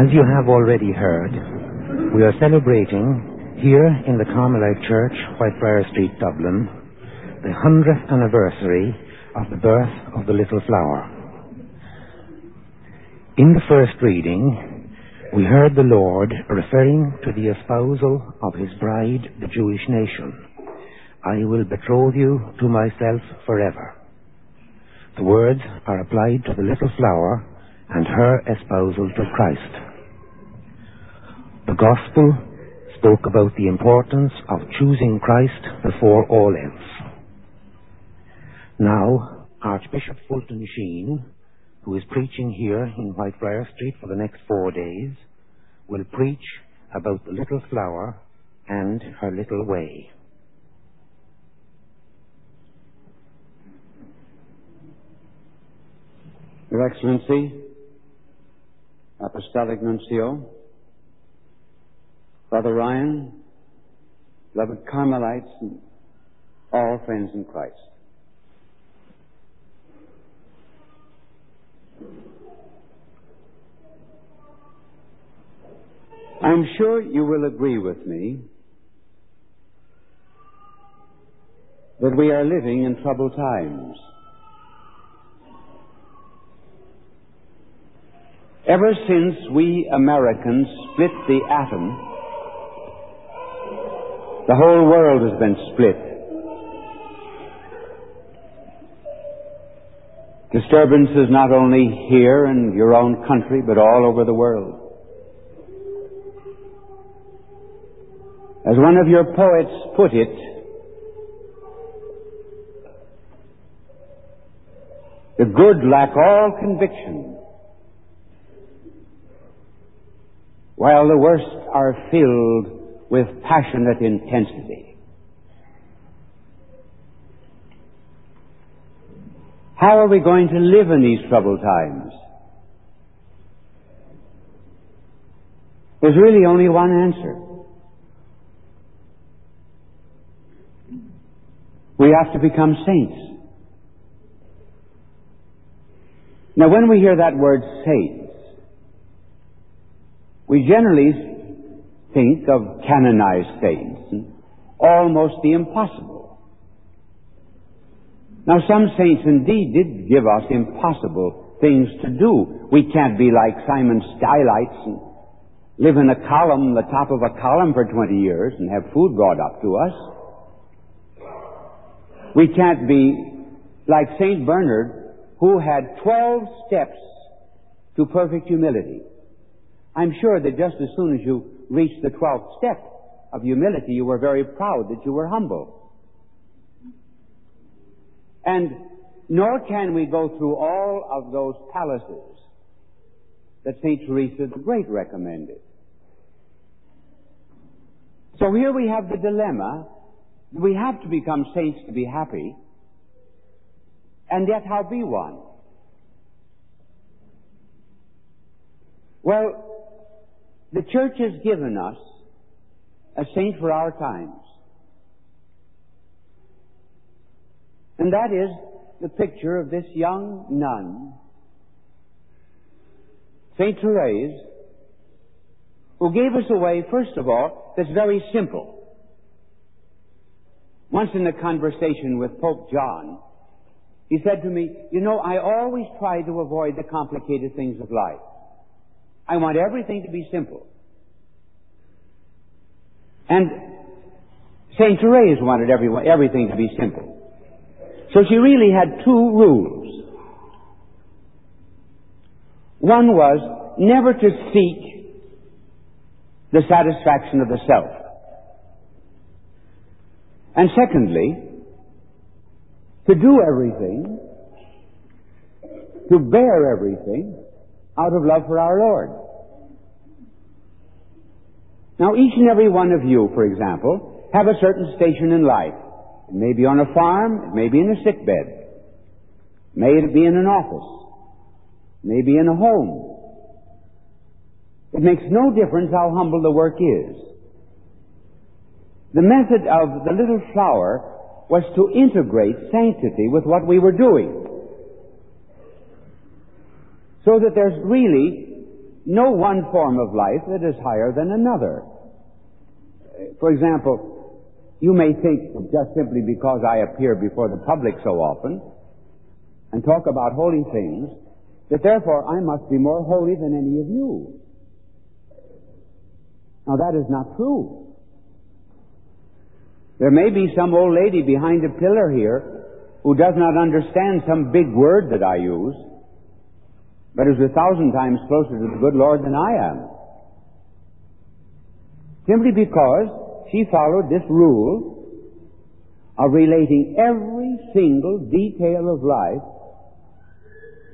As you have already heard, we are celebrating here in the Carmelite Church, Whitefriar Street, Dublin, the 100th anniversary of the birth of the little flower. In the first reading, we heard the Lord referring to the espousal of his bride, the Jewish nation. I will betroth you to myself forever. The words are applied to the little flower and her espousal to Christ. The Gospel spoke about the importance of choosing Christ before all else. Now, Archbishop Fulton Sheen, who is preaching here in Whitefriar Street for the next four days, will preach about the little flower and her little way. Your Excellency, Apostolic Nuncio, Brother Ryan, beloved Carmelites, and all friends in Christ. I'm sure you will agree with me that we are living in troubled times. Ever since we Americans split the atom, the whole world has been split. Disturbances not only here in your own country, but all over the world. As one of your poets put it, the good lack all conviction, while the worst are filled with passionate intensity. How are we going to live in these troubled times? There's really only one answer. We have to become saints. Now, when we hear that word saints, we generally think of canonized saints, hmm? almost the impossible. Now, some saints indeed did give us impossible things to do. We can't be like Simon Stylites and hmm? live in a column, the top of a column for 20 years and have food brought up to us. We can't be like St. Bernard, who had 12 steps to perfect humility. I'm sure that just as soon as you reached the 12th step of humility, you were very proud that you were humble. And nor can we go through all of those palaces that St. Teresa the Great recommended. So here we have the dilemma we have to become saints to be happy, and yet how be one? Well, the church has given us a saint for our times. And that is the picture of this young nun, St. Therese, who gave us a way, first of all, that's very simple. Once in a conversation with Pope John, he said to me, You know, I always try to avoid the complicated things of life. I want everything to be simple. And St. Therese wanted everyone, everything to be simple. So she really had two rules. One was never to seek the satisfaction of the self. And secondly, to do everything, to bear everything out of love for our Lord. Now, each and every one of you, for example, have a certain station in life. It may be on a farm, it may be in a sick bed, it may be in an office, it may be in a home. It makes no difference how humble the work is. The method of the little flower was to integrate sanctity with what we were doing. So that there's really no one form of life that is higher than another. For example, you may think just simply because I appear before the public so often and talk about holy things, that therefore I must be more holy than any of you. Now that is not true. There may be some old lady behind a pillar here who does not understand some big word that I use, but is a thousand times closer to the good Lord than I am. Simply because she followed this rule of relating every single detail of life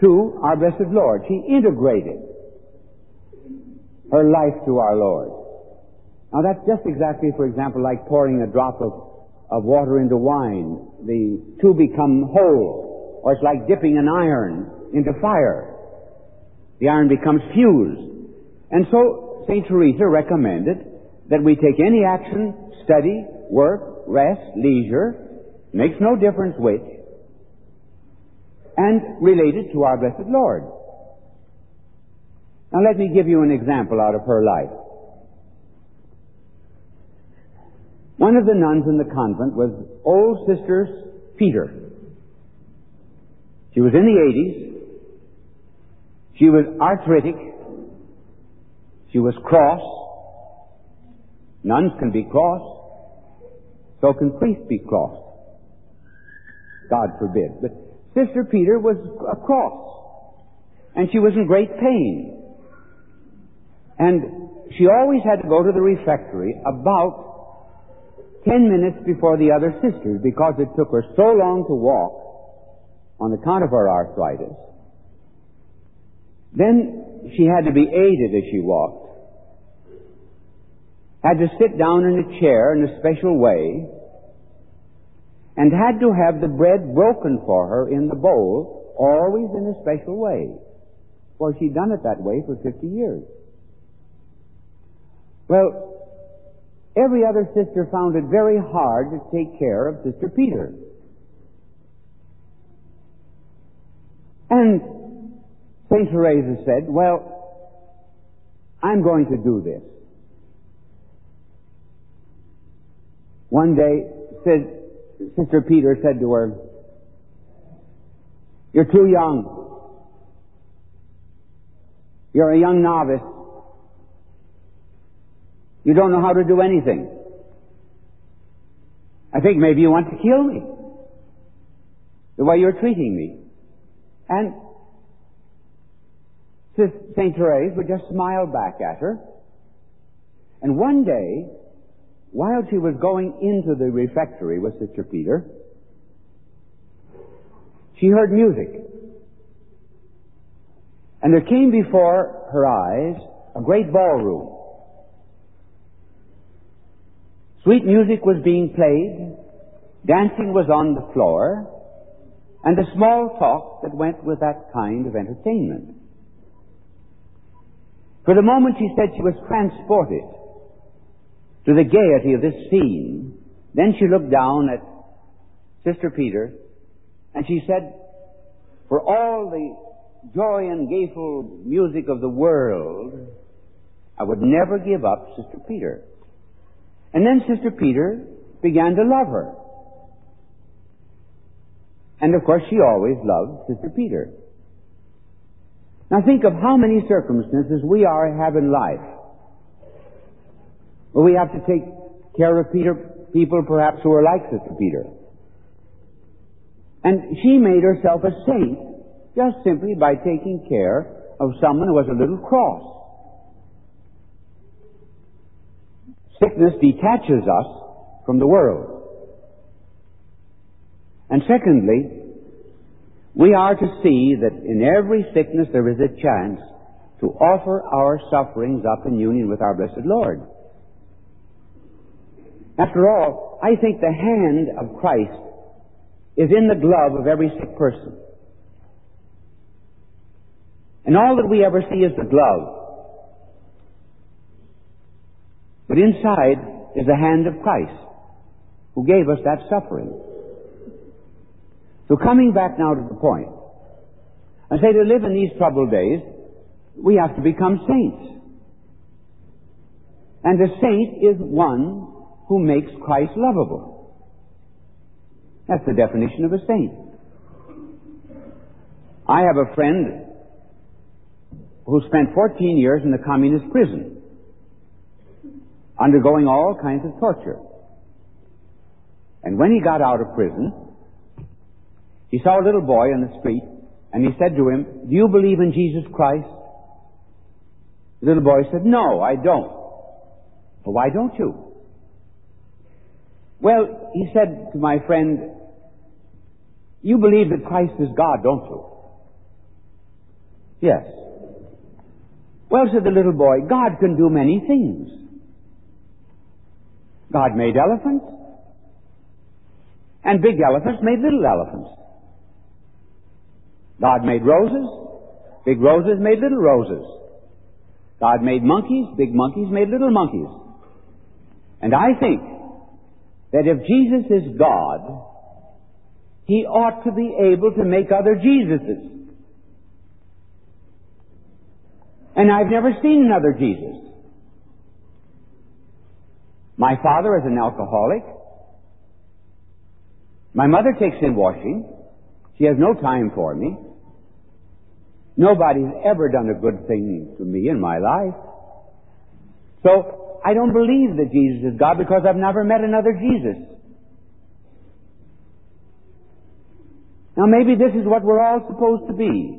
to our blessed Lord. She integrated her life to our Lord. Now that's just exactly, for example, like pouring a drop of, of water into wine. The two become whole. Or it's like dipping an iron into fire. The iron becomes fused. And so St. Teresa recommended that we take any action, study, work, rest, leisure, makes no difference which, and relate it to our blessed Lord. Now let me give you an example out of her life. One of the nuns in the convent was old Sister Peter. She was in the 80s. She was arthritic. She was cross. Nuns can be cross. So can priests be cross. God forbid. But Sister Peter was a cross. And she was in great pain. And she always had to go to the refectory about ten minutes before the other sisters because it took her so long to walk on account of her arthritis. Then she had to be aided as she walked. Had to sit down in a chair in a special way and had to have the bread broken for her in the bowl, always in a special way. For she'd done it that way for 50 years. Well, every other sister found it very hard to take care of Sister Peter. And St. Teresa said, well, I'm going to do this. One day, said, Sister Peter said to her, You're too young. You're a young novice. You don't know how to do anything. I think maybe you want to kill me. The way you're treating me. And St. Therese would just smile back at her. And one day, while she was going into the refectory with Sister Peter, she heard music. And there came before her eyes a great ballroom. Sweet music was being played, dancing was on the floor, and the small talk that went with that kind of entertainment. For the moment she said she was transported to the gaiety of this scene. Then she looked down at Sister Peter and she said, for all the joy and gayful music of the world, I would never give up Sister Peter. And then Sister Peter began to love her. And of course she always loved Sister Peter. Now think of how many circumstances we are have in life where we have to take care of Peter, people perhaps who are like Sister Peter. And she made herself a saint just simply by taking care of someone who was a little cross. Sickness detaches us from the world. And secondly, we are to see that in every sickness there is a chance to offer our sufferings up in union with our blessed Lord. After all, I think the hand of Christ is in the glove of every sick person. And all that we ever see is the glove. But inside is the hand of Christ who gave us that suffering. So coming back now to the point, I say to live in these troubled days, we have to become saints. And a saint is one who makes Christ lovable. That's the definition of a saint. I have a friend who spent 14 years in the communist prison, undergoing all kinds of torture. And when he got out of prison, he saw a little boy on the street, and he said to him, Do you believe in Jesus Christ? The little boy said, No, I don't. Well, why don't you? Well, he said to my friend, You believe that Christ is God, don't you? Yes. Well, said the little boy, God can do many things. God made elephants, and big elephants made little elephants. God made roses, big roses made little roses. God made monkeys, big monkeys made little monkeys. And I think that if Jesus is God, He ought to be able to make other Jesuses. And I've never seen another Jesus. My father is an alcoholic. My mother takes in washing. She has no time for me. Nobody's ever done a good thing to me in my life. So I don't believe that Jesus is God because I've never met another Jesus. Now maybe this is what we're all supposed to be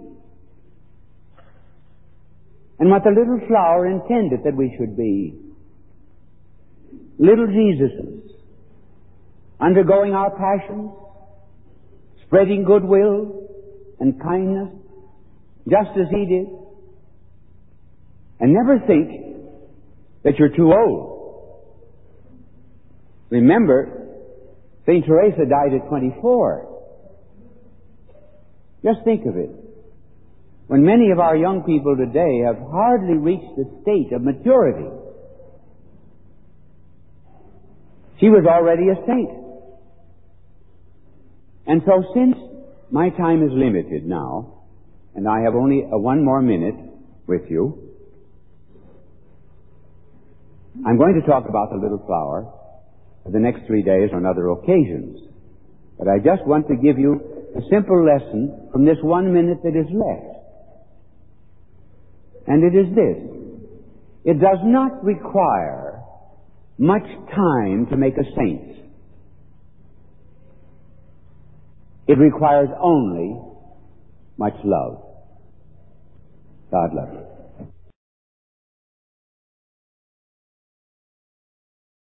and what the little flower intended that we should be. Little Jesuses, undergoing our passions, spreading goodwill and kindness, just as He did. And never think that you're too old. Remember, St. Teresa died at 24. Just think of it when many of our young people today have hardly reached the state of maturity. She was already a saint. And so since my time is limited now, and I have only a one more minute with you, I'm going to talk about the little flower for the next three days on other occasions. But I just want to give you a simple lesson from this one minute that is left. And it is this. It does not require much time to make a saint. It requires only much love. God love you.